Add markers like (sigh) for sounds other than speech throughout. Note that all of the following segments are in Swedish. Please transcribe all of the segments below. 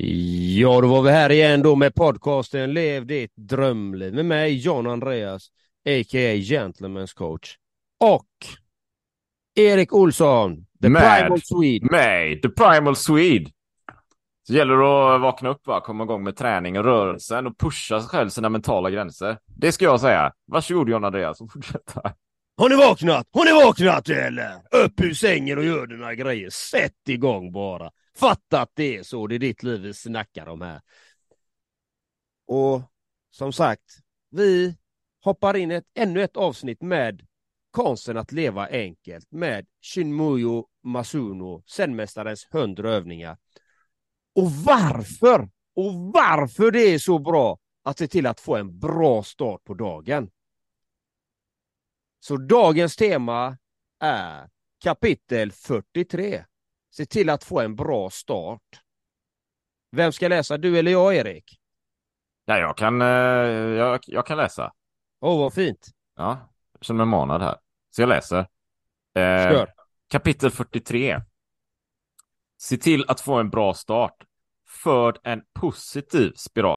Ja, då var vi här igen då med podcasten Lev ditt drömliv med mig John Andreas, a.k.a. Gentlemen's coach. Och Erik Olsson, the Med. primal Swede. Mig, the primal Swede. Så gäller det att vakna upp, va? komma igång med träning och rörelsen och pusha sig själv sina mentala gränser. Det ska jag säga. Varsågod John Andreas och fortsätta. Har ni vaknat? Har ni vaknat eller? Upp ur sängen och gör dina grejer. Sätt igång bara. Fatta att det är så. Det är ditt liv vi snackar om här. Och som sagt, vi hoppar in i ett, ännu ett avsnitt med konsten att leva enkelt med Shinmuyo Masuno, senmästarens hundra övningar. Och varför? Och varför det är så bra att se till att få en bra start på dagen. Så dagens tema är kapitel 43. Se till att få en bra start. Vem ska läsa, du eller jag Erik? Ja, jag kan, eh, jag, jag kan läsa. Åh, oh, vad fint. Ja, jag känner mig manad här. Så jag läser. Eh, kapitel 43. Se till att få en bra start. För en positiv spiral.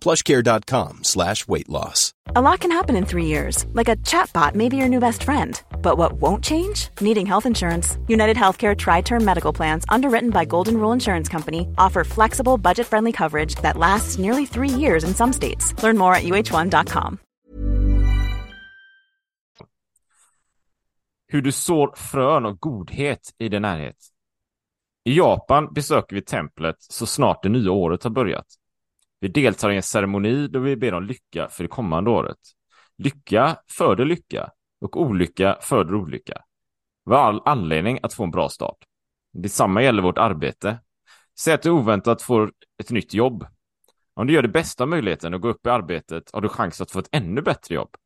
plushcare.com slash weight loss. A lot can happen in three years, like a chatbot may be your new best friend. But what won't change? Needing health insurance. United Healthcare Tri Term Medical Plans, underwritten by Golden Rule Insurance Company, offer flexible, budget friendly coverage that lasts nearly three years in some states. Learn more at uh1.com. Hur du sår frön av godhet i din närhet. I Japan besöker vi templet så snart det nya året har börjat. Vi deltar i en ceremoni då vi ber om lycka för det kommande året. Lycka föder lycka och olycka föder olycka. Vi har all anledning att få en bra start. Detsamma gäller vårt arbete. Säg att du oväntat får ett nytt jobb. Om du gör det bästa möjligheten att gå upp i arbetet har du chans att få ett ännu bättre jobb.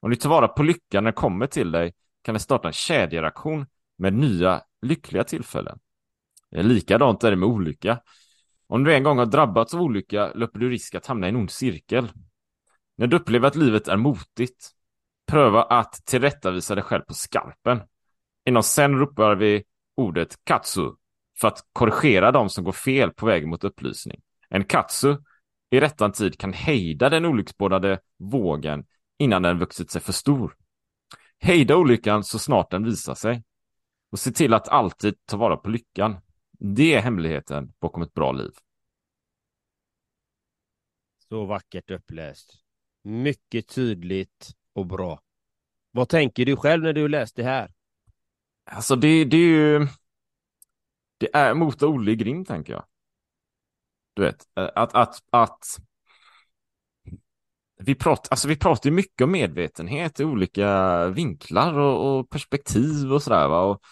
Om du tar vara på lyckan när den kommer till dig kan det starta en kedjereaktion med nya lyckliga tillfällen. Likadant är det med olycka. Om du en gång har drabbats av olycka löper du risk att hamna i en ond cirkel. När du upplever att livet är motigt, pröva att tillrättavisa dig själv på skarpen. Inom sen ropar vi ordet katsu för att korrigera de som går fel på väg mot upplysning. En katsu i rättan tid kan hejda den olycksbådade vågen innan den vuxit sig för stor. Hejda olyckan så snart den visar sig. Och se till att alltid ta vara på lyckan. Det är hemligheten bakom ett bra liv. Så vackert uppläst. Mycket tydligt och bra. Vad tänker du själv när du läst det här? Alltså det, det är ju... Det är mot Olle grind, tänker jag. Du vet, att... att, att vi, pratar, alltså vi pratar mycket om medvetenhet i olika vinklar och, och perspektiv och sådär. Va? Och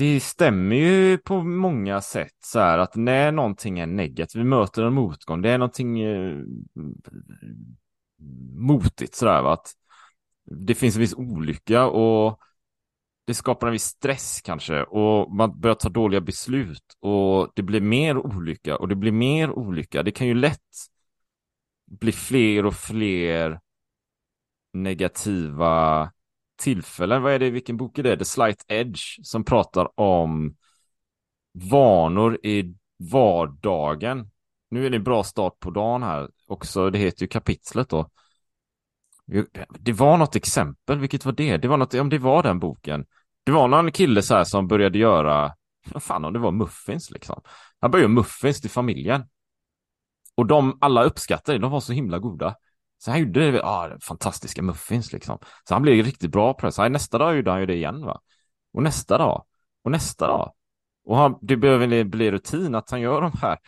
det stämmer ju på många sätt så här att när någonting är negativt, vi möter en motgång, det är någonting eh, motigt sådär va, att det finns en viss olycka och det skapar en viss stress kanske och man börjar ta dåliga beslut och det blir mer olycka och det blir mer olycka. Det kan ju lätt bli fler och fler negativa tillfällen. Vad är det, vilken bok är det? The Slight Edge som pratar om vanor i vardagen. Nu är det en bra start på dagen här också. Det heter ju kapitlet då. Det var något exempel, vilket var det? Det var något, om det var den boken. Det var någon kille så här som började göra Vad fan om det var muffins liksom. Han började göra muffins till familjen. Och de alla uppskattade det, de var så himla goda. Så han gjorde det, ah, fantastiska muffins liksom. Så han blev riktigt bra på det. Så nästa dag gjorde han ju det igen va. Och nästa dag. Och nästa dag. Och han, det behöver bli rutin att han gör de här.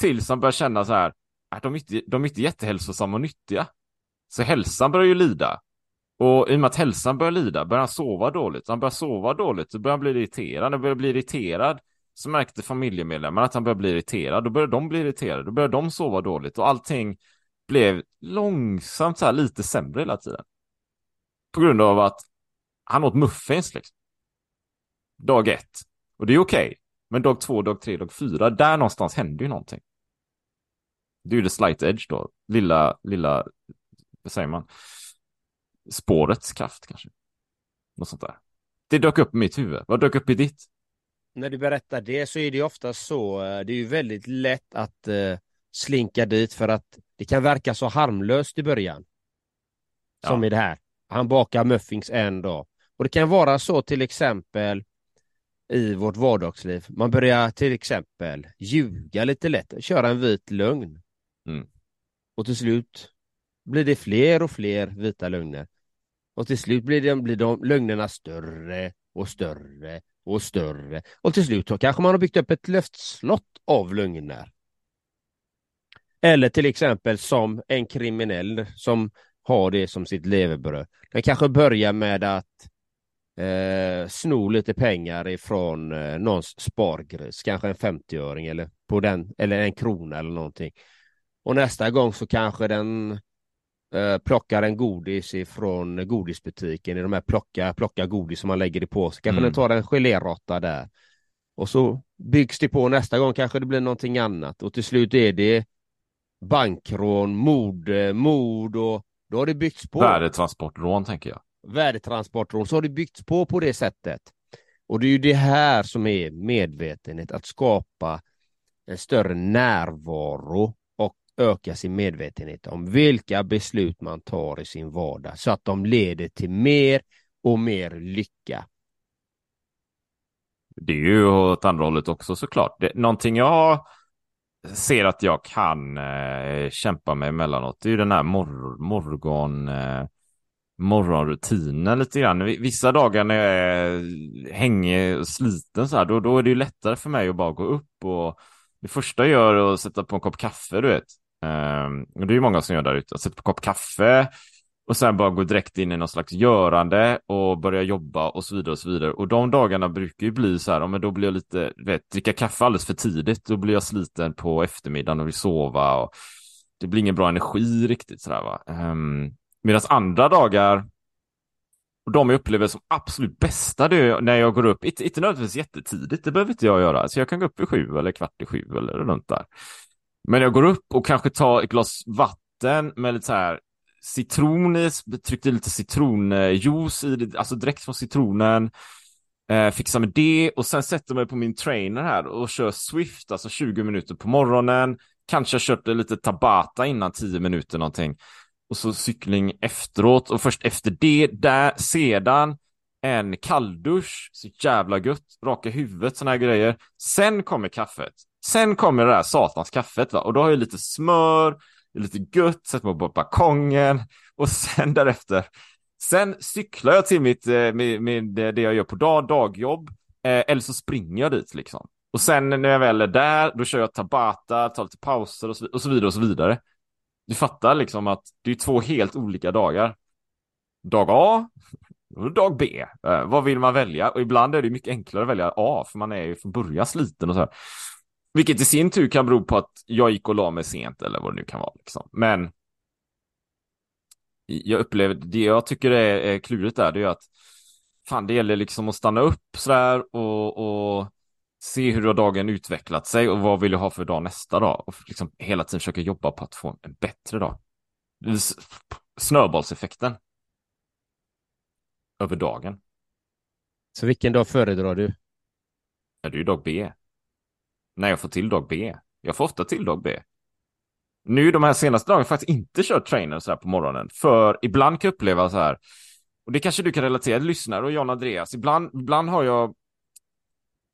Tills han börjar känna så här. Att de, är inte, de är inte jättehälsosamma och nyttiga. Så hälsan börjar ju lida. Och i och med att hälsan börjar lida börjar han sova dåligt. Han börjar sova dåligt, då börjar han bli irriterad. När han börjar bli irriterad så märkte familjemedlemmarna att han började bli irriterad. Då började de bli irriterade. Då började de sova dåligt och allting blev långsamt så här lite sämre hela tiden. På grund av att han åt muffins liksom. Dag ett. Och det är okej. Okay. Men dag två, dag tre, dag fyra, där någonstans händer ju någonting. Det är ju the slight edge då. Lilla, lilla, vad säger man? Spårets kraft kanske. Något sånt där. Det dök upp i mitt huvud. Vad dök upp i ditt? När du berättar det så är det ofta så. Eh, det är ju väldigt lätt att eh slinka dit för att det kan verka så harmlöst i början. Ja. Som i det här. Han bakar muffins en dag. Och det kan vara så till exempel i vårt vardagsliv. Man börjar till exempel ljuga lite lätt, köra en vit lögn. Mm. Och till slut blir det fler och fler vita lögner. Och till slut blir, de, blir de lögnerna större och större och större. Och till slut kanske man har byggt upp ett luftslott av lögner. Eller till exempel som en kriminell som har det som sitt levebröd. Den kanske börjar med att eh, sno lite pengar ifrån eh, någons spargris, kanske en 50-öring eller, på den, eller en krona eller någonting. Och nästa gång så kanske den eh, plockar en godis ifrån godisbutiken i de här plocka, plocka godis som man lägger i påse. Kanske mm. den tar en geléråtta där. Och så byggs det på nästa gång kanske det blir någonting annat och till slut är det bankrån, mord, eh, mord och då har det byggts på. Värdetransportrån tänker jag. Värdetransportrån, så har det byggts på på det sättet. Och det är ju det här som är medvetenhet, att skapa en större närvaro och öka sin medvetenhet om vilka beslut man tar i sin vardag så att de leder till mer och mer lycka. Det är ju åt andra hållet också såklart. Det, någonting jag ser att jag kan eh, kämpa med emellanåt. Det är ju den här mor morgon, eh, morgonrutinen lite grann. Vissa dagar när jag är hängig och sliten så här, då, då är det ju lättare för mig att bara gå upp och det första jag gör är att sätta på en kopp kaffe, du vet. Eh, och det är ju många som gör där ute. Att sätta på en kopp kaffe, och sen bara gå direkt in i någon slags görande och börja jobba och så vidare och så vidare. Och de dagarna brukar ju bli så här, men då blir jag lite, vet, dricka kaffe alldeles för tidigt, då blir jag sliten på eftermiddagen och vill sova och det blir ingen bra energi riktigt sådär va. Ehm, um, Medan andra dagar, och de jag upplever som absolut bästa, det är när jag går upp, inte, inte nödvändigtvis jättetidigt, det behöver inte jag göra, så jag kan gå upp vid sju eller kvart i sju eller runt där. Men jag går upp och kanske tar ett glas vatten med lite så här citron i, tryckte lite citronjuice i det, alltså direkt från citronen. Eh, fixar med det och sen sätter mig på min trainer här och kör Swift, alltså 20 minuter på morgonen. Kanske köpte kört lite Tabata innan 10 minuter någonting. Och så cykling efteråt och först efter det, där, sedan en kalldusch, så jävla gött, raka huvudet, såna här grejer. Sen kommer kaffet. Sen kommer det där satans kaffet va, och då har jag lite smör, det är lite gött, sätter mig på balkongen och sen därefter, sen cyklar jag till mitt, eh, med, med det jag gör på dag, dagjobb, eh, eller så springer jag dit liksom. Och sen när jag väl är där, då kör jag tabata, tar lite pauser och så, och så vidare och så vidare. Du fattar liksom att det är två helt olika dagar. Dag A och dag B. Eh, vad vill man välja? Och ibland är det mycket enklare att välja A, för man är ju från början sliten och så här. Vilket i sin tur kan bero på att jag gick och la mig sent eller vad det nu kan vara. Liksom. Men jag upplever, det jag tycker är, klurigt där, det är att fan, det gäller liksom att stanna upp sådär och, och se hur dagen utvecklat sig och vad vill jag ha för dag nästa dag och liksom hela tiden försöka jobba på att få en bättre dag. Snöbollseffekten. Över dagen. Så vilken dag föredrar du? Ja, det är ju dag B när jag får till dag B. Jag får ofta till dag B. Nu de här senaste dagarna har jag faktiskt inte kört trainer så här på morgonen. För ibland kan jag uppleva så här. Och det kanske du kan relatera, till, lyssnare och John Andreas. Ibland, ibland har jag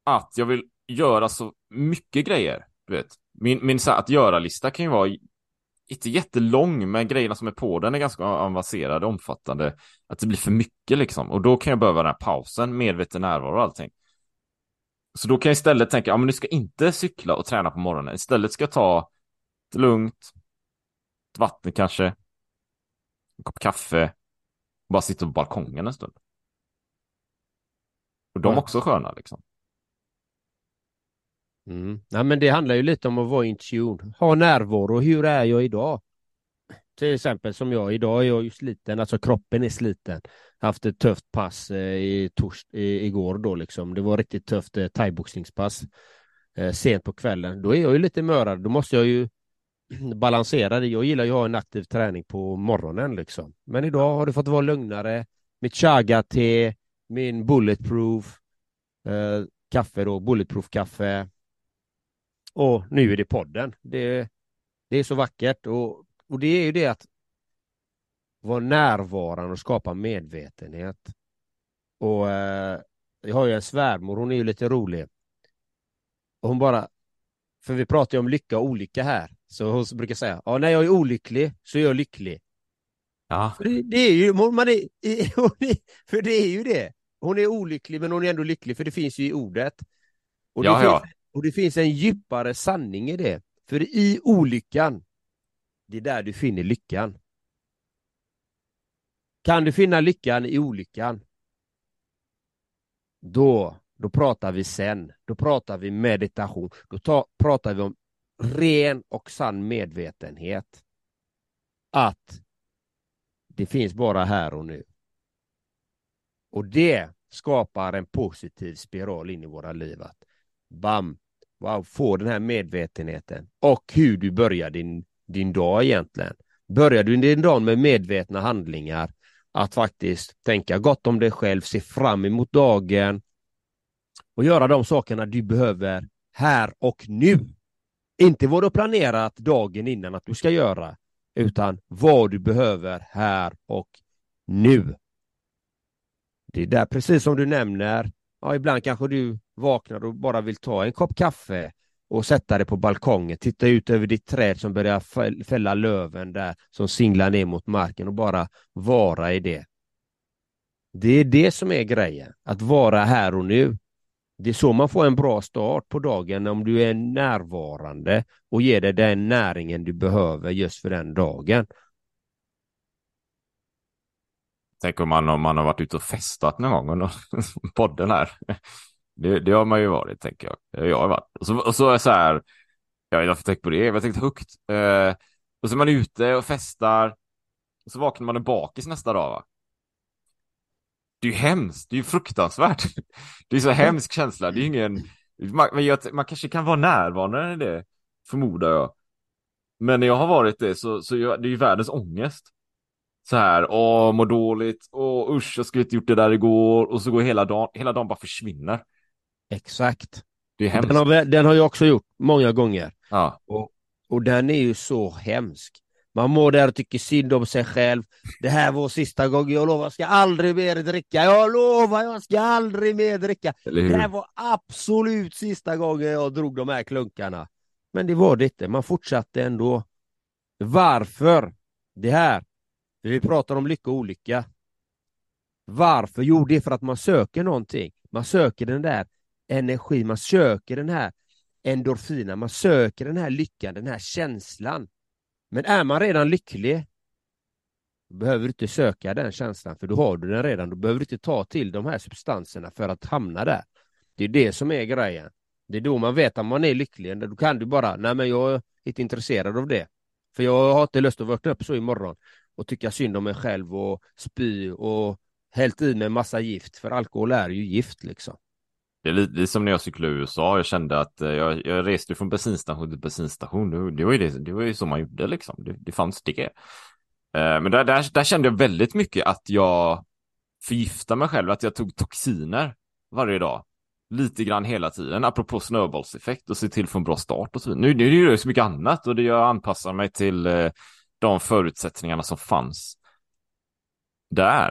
att jag vill göra så mycket grejer. Du vet. Min, min så här, att göra-lista kan ju vara inte jättelång, men grejerna som är på den är ganska avancerade, omfattande. Att det blir för mycket liksom. Och då kan jag behöva den här pausen, medveten närvaro och allting. Så då kan jag istället tänka, ja men du ska inte cykla och träna på morgonen. Istället ska jag ta det lugnt, ett vatten kanske, en kopp kaffe, bara sitta på balkongen en stund. Och de är också sköna liksom. Mm. Ja, men det handlar ju lite om att vara in tune. Ha närvaro. Hur är jag idag? Till exempel som jag. Idag är jag ju sliten, alltså kroppen är sliten. Haft ett tufft pass eh, i tors i, igår då liksom. Det var riktigt tufft eh, thaiboxningspass eh, sent på kvällen. Då är jag ju lite mörad. Då måste jag ju (clears throat) balansera det. Jag gillar ju att ha en aktiv träning på morgonen liksom. Men idag har det fått vara lugnare. Mitt chaga-te, min bulletproof eh, kaffe då, bulletproof kaffe och nu är det podden. Det, det är så vackert och, och det är ju det att vara närvarande och skapa medvetenhet. Och eh, jag har ju en svärmor, hon är ju lite rolig. Och hon bara, för vi pratar ju om lycka och olika här, så hon brukar säga, ja när jag är olycklig så är jag lycklig. Ja. För det, det är ju, man (laughs) är, för det är ju det. Hon är olycklig men hon är ändå lycklig för det finns ju i ordet. Och det Ja, finns, ja. och det finns en djupare sanning i det. För i olyckan, det är där du finner lyckan. Kan du finna lyckan i olyckan? Då, då pratar vi sen. Då pratar vi meditation. Då ta, pratar vi om ren och sann medvetenhet. Att det finns bara här och nu. Och det skapar en positiv spiral in i våra liv. Att bam, wow, få den här medvetenheten och hur du börjar din, din dag egentligen. Börjar du din dag med medvetna handlingar, att faktiskt tänka gott om dig själv, se fram emot dagen och göra de sakerna du behöver här och nu. Inte vad du planerat dagen innan att du ska göra, utan vad du behöver här och nu. Det är där, precis som du nämner, ja, ibland kanske du vaknar och bara vill ta en kopp kaffe och sätta dig på balkongen, titta ut över ditt träd som börjar fälla löven där som singlar ner mot marken och bara vara i det. Det är det som är grejen, att vara här och nu. Det är så man får en bra start på dagen om du är närvarande och ger dig den näringen du behöver just för den dagen. Tänk om man, om man har varit ute och festat någon gång under (laughs) podden här. Det, det har man ju varit, tänker jag. Jag har varit. Och så, och så är så här, jag har inte tänkt på det, jag har tänkt högt. Eh, och så är man ute och festar. Och så vaknar man och bakis nästa dag, va? Det är ju hemskt, det är ju fruktansvärt. (laughs) Det är så hemsk känsla, det är ju ingen... Man, man kanske kan vara närvarande i det, förmodar jag. Men när jag har varit det så, så jag, det är ju världens ångest. Så här, åh, mår dåligt, åh, usch, jag skulle inte gjort det där igår. Och så går hela dagen, hela dagen bara försvinner. Exakt. Det är hemskt. Den har, den har jag också gjort många gånger. Ja, Och, och den är ju så hemsk. Man mår där och tycker synd om sig själv. Det här var sista gången, jag lovar, jag ska aldrig mer dricka. Jag lovar, jag ska aldrig mer dricka. Det här var absolut sista gången jag drog de här klunkarna. Men det var det inte, man fortsatte ändå. Varför? Det här. Vi pratar om lycka och olycka. Varför? Jo, det är för att man söker någonting. Man söker den där energi, man söker den här endorfinen, man söker den här lyckan, den här känslan. Men är man redan lycklig, då behöver du inte söka den känslan, för då har du den redan. då behöver du inte ta till de här substanserna för att hamna där. Det är det som är grejen. Det är då man vet att man är lycklig. Då kan du bara, nej men jag är inte intresserad av det. För jag har inte lust att vakna upp så imorgon och tycka synd om mig själv och spy och hällt i mig massa gift, för alkohol är ju gift liksom. Det är lite som när jag cyklade i USA. Jag kände att eh, jag, jag reste från bensinstation till bensinstation. Det, det, var, ju det, det var ju så man gjorde liksom. Det, det fanns det. Eh, Men där, där, där kände jag väldigt mycket att jag förgiftade mig själv. Att jag tog toxiner varje dag. Lite grann hela tiden. Apropå snöbollseffekt och se till att få en bra start och så vidare. Nu, nu gör jag så mycket annat och det jag anpassar mig till eh, de förutsättningarna som fanns där.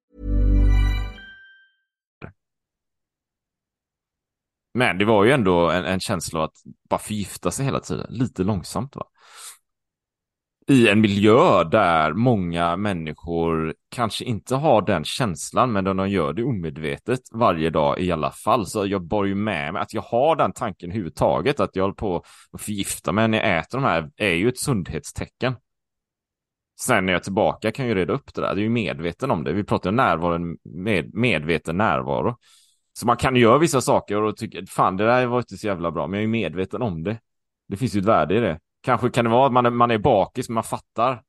Men det var ju ändå en, en känsla av att bara förgifta sig hela tiden, lite långsamt va. I en miljö där många människor kanske inte har den känslan, men de gör det omedvetet varje dag i alla fall. Så jag bar ju med mig att jag har den tanken överhuvudtaget, att jag håller på att förgifta mig när jag äter de här, är ju ett sundhetstecken. Sen när jag är tillbaka kan jag ju reda upp det där, det är ju medveten om det. Vi pratar om närvaro, med, medveten närvaro. Så man kan göra vissa saker och tycka, fan det där var inte så jävla bra, men jag är medveten om det. Det finns ju ett värde i det. Kanske kan det vara att man är, man är bakis, men man fattar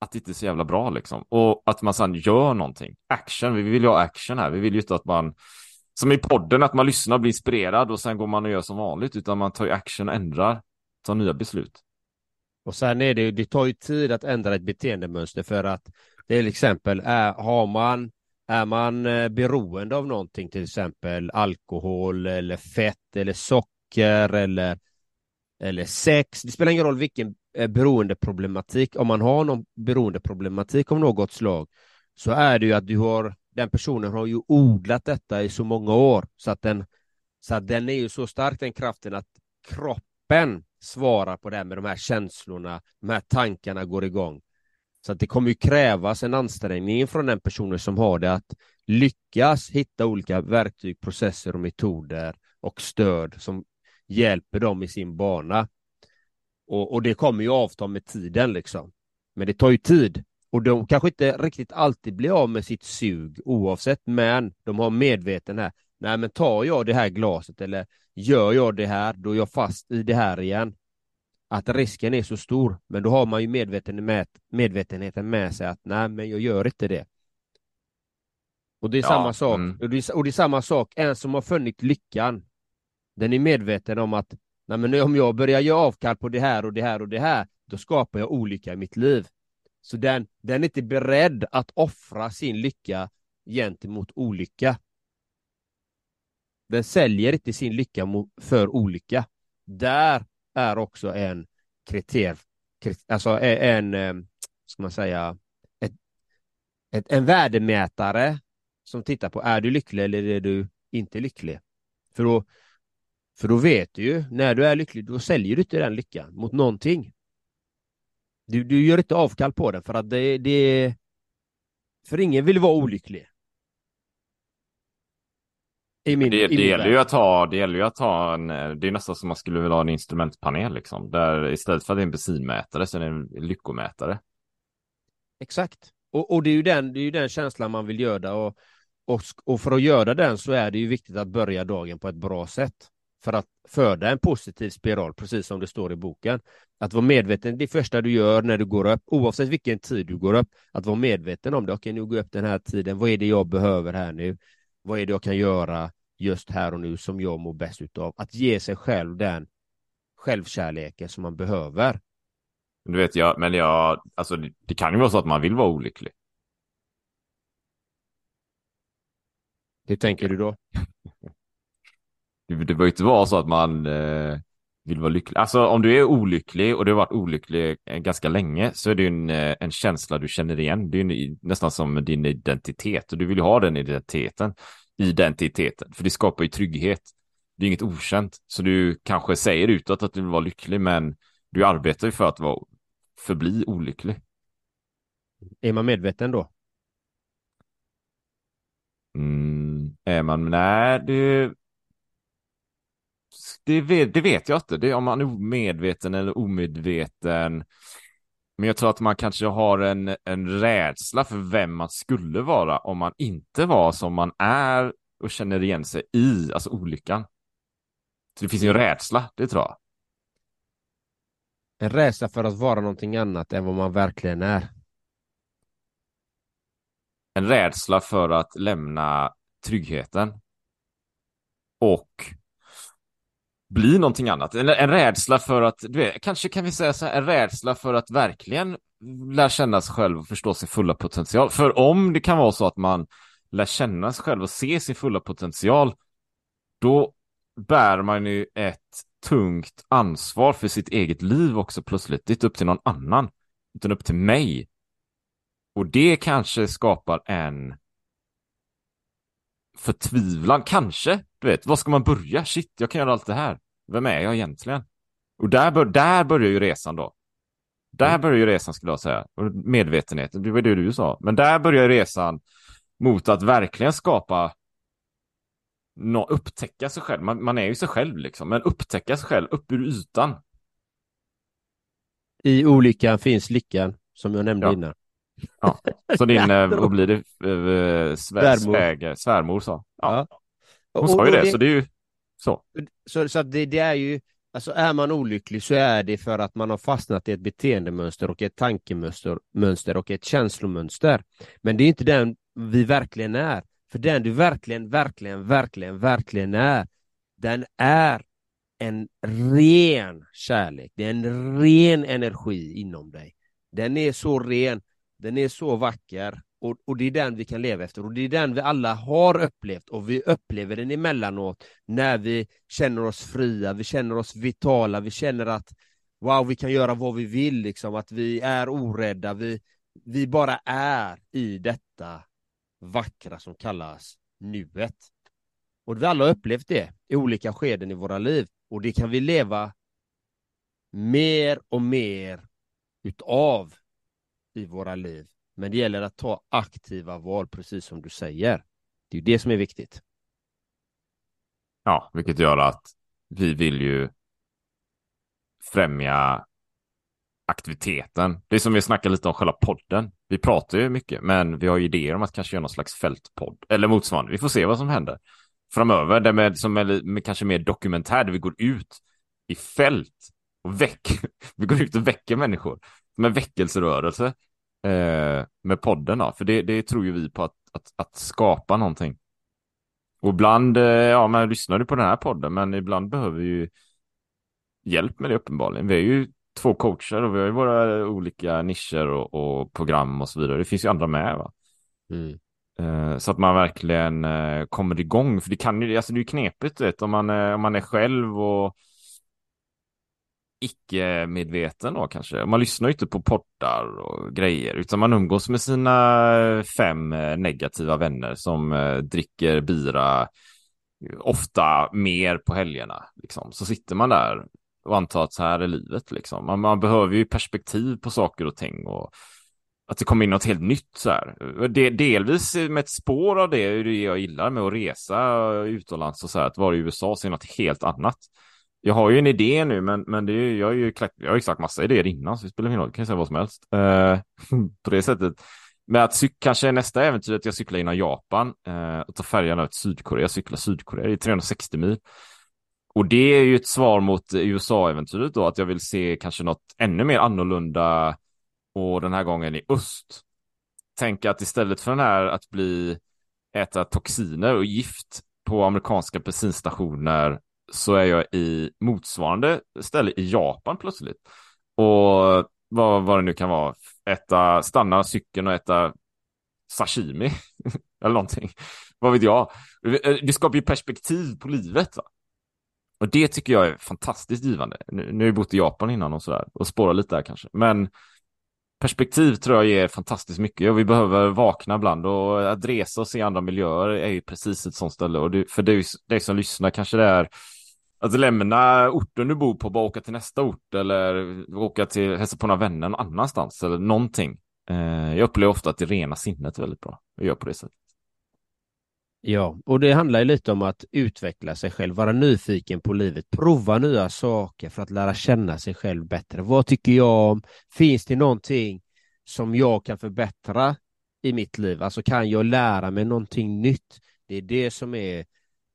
att det inte är så jävla bra liksom. Och att man sedan gör någonting. Action, vi vill ju ha action här. Vi vill ju inte att man, som i podden, att man lyssnar och blir inspirerad och sen går man och gör som vanligt, utan man tar ju action och ändrar, tar nya beslut. Och sen är det ju, det tar ju tid att ändra ett beteendemönster för att till exempel är, har man är man eh, beroende av någonting, till exempel alkohol eller fett eller socker eller, eller sex, det spelar ingen roll vilken eh, beroendeproblematik, om man har någon beroendeproblematik av något slag, så är det ju att du har, den personen har ju odlat detta i så många år, så att den, så att den är ju så stark den kraften att kroppen svarar på det här med de här känslorna, de här tankarna går igång. Så att det kommer ju krävas en ansträngning från den personen som har det att lyckas hitta olika verktyg, processer och metoder och stöd som hjälper dem i sin bana. Och, och det kommer ju avta med tiden liksom. Men det tar ju tid och de kanske inte riktigt alltid blir av med sitt sug oavsett, men de har medveten här. Nej, men tar jag det här glaset eller gör jag det här, då är jag fast i det här igen att risken är så stor, men då har man ju medveten med, medvetenheten med sig att nej, men jag gör inte det. Och det är ja, samma sak. Mm. Och, det är, och det är samma sak, en som har funnit lyckan, den är medveten om att nej, men om jag börjar göra avkall på det här och det här och det här, då skapar jag olycka i mitt liv. Så den, den är inte beredd att offra sin lycka gentemot olycka. Den säljer inte sin lycka för olycka. Där är också en kriterier, alltså en, eh, ska man säga, ett, ett, en värdemätare som tittar på är du lycklig eller är du inte lycklig? För då, för då vet du ju, när du är lycklig, då säljer du inte den lyckan mot någonting. Du, du gör inte avkall på den för att det, det för ingen vill vara olycklig. I min, det, i det gäller ju att ha, det gäller ju att ha en, det är nästan som man skulle vilja ha en instrumentpanel liksom. Där istället för att det är en bensinmätare så är det en lyckomätare. Exakt. Och, och det är ju den, det är ju den känslan man vill göra och, och, och för att göra den så är det ju viktigt att börja dagen på ett bra sätt. För att föda en positiv spiral, precis som det står i boken. Att vara medveten, det första du gör när du går upp, oavsett vilken tid du går upp, att vara medveten om det. Okej, nu går jag upp den här tiden. Vad är det jag behöver här nu? Vad är det jag kan göra just här och nu som jag mår bäst utav? Att ge sig själv den självkärleken som man behöver. Du vet, jag, men jag, alltså det, det kan ju vara så att man vill vara olycklig. Hur tänker du då? (laughs) det, det behöver inte vara så att man eh, vill vara lycklig. Alltså om du är olycklig och du har varit olycklig ganska länge så är det en, eh, en känsla du känner igen. Det är ju nästan som din identitet och du vill ju ha den identiteten. Identiteten, för det skapar ju trygghet. Det är inget okänt, så du kanske säger utåt att du vill vara lycklig, men du arbetar ju för att vara, förbli olycklig. Är man medveten då? Mm, är man, nej, det, det vet, det vet jag inte. Det, om man är medveten eller omedveten. Men jag tror att man kanske har en, en rädsla för vem man skulle vara om man inte var som man är och känner igen sig i, alltså olyckan. Så det finns ju en rädsla, det tror jag. En rädsla för att vara någonting annat än vad man verkligen är. En rädsla för att lämna tryggheten. Och bli någonting annat. En, en rädsla för att, du vet, kanske kan vi säga så här, en rädsla för att verkligen lära känna sig själv och förstå sin fulla potential. För om det kan vara så att man lär känna sig själv och se sin fulla potential, då bär man ju ett tungt ansvar för sitt eget liv också plötsligt. Det är inte upp till någon annan, utan upp till mig. Och det kanske skapar en förtvivlan, kanske. Du vet, var ska man börja? Shit, jag kan göra allt det här. Vem är jag egentligen? Och där, bör, där börjar ju resan då. Där mm. börjar ju resan skulle jag säga. Och medvetenheten, det var det du sa. Men där börjar resan mot att verkligen skapa no, upptäcka sig själv. Man, man, är ju sig själv liksom, men upptäcka sig själv upp ur ytan. I olyckan finns lyckan, som jag nämnde ja. innan. Ja, så din, (laughs) eh, vad blir det, eh, svär, svärmor. svärmor sa. Ja. ja. Hon sa ju det, det, så det är ju så. Så, så det, det, är ju, alltså är man olycklig så är det för att man har fastnat i ett beteendemönster och ett tankemönster mönster och ett känslomönster. Men det är inte den vi verkligen är. För den du verkligen, verkligen, verkligen, verkligen är, den är en ren kärlek. Det är en ren energi inom dig. Den är så ren, den är så vacker och, och det är den vi kan leva efter och det är den vi alla har upplevt och vi upplever den emellanåt när vi känner oss fria, vi känner oss vitala, vi känner att wow, vi kan göra vad vi vill, liksom, att vi är orädda, vi, vi bara är i detta vackra som kallas nuet. Och vi alla har upplevt det i olika skeden i våra liv och det kan vi leva mer och mer utav i våra liv. Men det gäller att ta aktiva val, precis som du säger. Det är det som är viktigt. Ja, vilket gör att vi vill ju främja aktiviteten. Det är som vi snackar lite om själva podden. Vi pratar ju mycket, men vi har ju idéer om att kanske göra någon slags fältpodd eller motsvarande. Vi får se vad som händer framöver. Det med, som är med kanske mer dokumentär, där vi går ut i fält och väcker. (laughs) Vi går ut och väcker människor. Som en väckelserörelse eh, med podden. Då. För det, det tror ju vi på att, att, att skapa någonting. Och ibland, eh, ja, man lyssnar du på den här podden, men ibland behöver vi ju hjälp med det uppenbarligen. Vi är ju två coacher och vi har ju våra olika nischer och, och program och så vidare. Det finns ju andra med va. Mm. Uh, så att man verkligen uh, kommer igång. För det kan ju, alltså det är ju knepigt vet, om, man, uh, om man är själv och icke-medveten då kanske. Man lyssnar ju inte på poddar och grejer, utan man umgås med sina fem eh, negativa vänner som eh, dricker bira eh, ofta mer på helgerna. Liksom. Så sitter man där och antar att så här är livet liksom. Man, man, behöver ju perspektiv på saker och ting och att det kommer in något helt nytt så här. Det, delvis med ett spår av det är det jag gillar med att resa utomlands och så här, att vara i USA och se något helt annat. Jag har ju en idé nu, men, men det är, jag, har ju, jag har ju sagt massa idéer innan, så det spelar ingen roll, kan jag säga vad som helst. Eh, (laughs) på det sättet. Men att cyk, kanske nästa äventyr att jag cyklar inom Japan eh, och tar färjan över till Sydkorea, cyklar Sydkorea, det är 360 mil. Och det är ju ett svar mot USA-äventyret då, att jag vill se kanske något ännu mer annorlunda och den här gången i öst. Tänk att istället för den här att bli äta toxiner och gift på amerikanska bensinstationer så är jag i motsvarande ställe i Japan plötsligt. Och vad, vad det nu kan vara, äta, stanna cykeln och äta sashimi (laughs) eller någonting. Vad vet jag? Det skapar ju perspektiv på livet. Va? Och det tycker jag är fantastiskt givande. Nu, nu har jag bott i Japan innan och sådär och spårar lite där kanske. Men perspektiv tror jag ger fantastiskt mycket och vi behöver vakna ibland och att resa och se andra miljöer är ju precis ett sånt ställe och det, för dig, dig som lyssnar kanske det är att lämna orten du bor på, bara åka till nästa ort eller åka till, hälsa på några vänner någon annanstans eller någonting. Eh, jag upplever ofta att det rena sinnet är väldigt bra att göra på det sättet. Ja, och det handlar ju lite om att utveckla sig själv, vara nyfiken på livet, prova nya saker för att lära känna sig själv bättre. Vad tycker jag om? Finns det någonting som jag kan förbättra i mitt liv? Alltså kan jag lära mig någonting nytt? Det är det som är eh,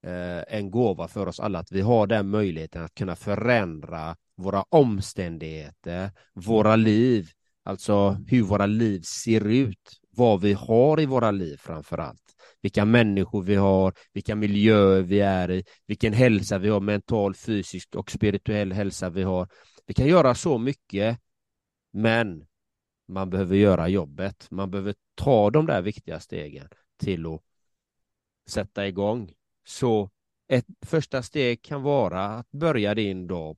Eh, en gåva för oss alla, att vi har den möjligheten att kunna förändra våra omständigheter, våra liv, alltså hur våra liv ser ut, vad vi har i våra liv framför allt vilka människor vi har, vilka miljöer vi är i, vilken hälsa vi har, mental, fysisk och spirituell hälsa vi har. Vi kan göra så mycket, men man behöver göra jobbet. Man behöver ta de där viktiga stegen till att sätta igång. Så ett första steg kan vara att börja din dag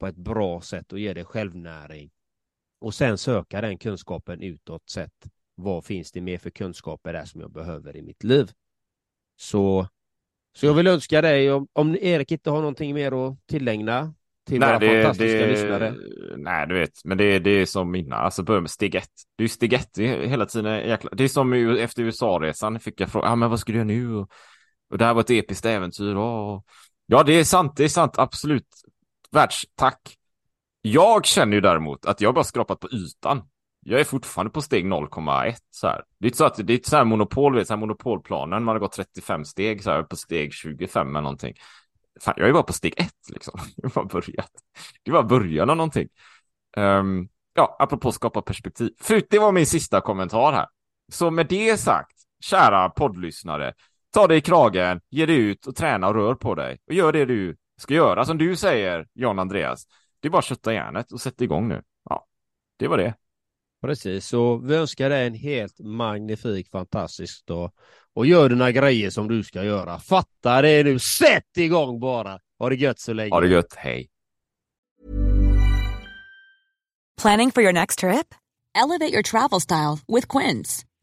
på ett bra sätt och ge dig självnäring och sen söka den kunskapen utåt sett vad finns det mer för kunskaper där som jag behöver i mitt liv? Så, så jag vill önska dig, om, om Erik inte har någonting mer att tillägna till nej, våra det, fantastiska det, lyssnare. Nej, du vet, men det, det är som mina, alltså börja med steg ett. Det är steg ett hela tiden. Jäkla, det är som efter USA-resan fick jag fråga, ah, men vad ska du göra nu? Och, och det här var ett episkt äventyr. Och, ja, det är sant, det är sant, absolut. Världstack. Jag känner ju däremot att jag bara skrapat på ytan jag är fortfarande på steg 0,1 så här. Det är inte så att det är inte så här monopol, vet, så här monopolplanen, man har gått 35 steg så här på steg 25 eller någonting. Fan, jag är bara på steg 1 liksom. (laughs) Jag har bara börjat. Det var början av någonting. Um, ja, apropå skapa perspektiv. För det var min sista kommentar här. Så med det sagt, kära poddlyssnare, ta dig i kragen, ge dig ut och träna och rör på dig. Och gör det du ska göra. Som du säger, John Andreas. Det är bara att kötta järnet och sätta igång nu. Ja, det var det. Precis, så vi önskar dig en helt magnifik, fantastisk dag. Och gör dina grejer som du ska göra. Fatta det nu, sätt igång bara! Ha det gött så länge. Ha det gött, hej. Planning for your next trip? Elevate your travel style with Quince.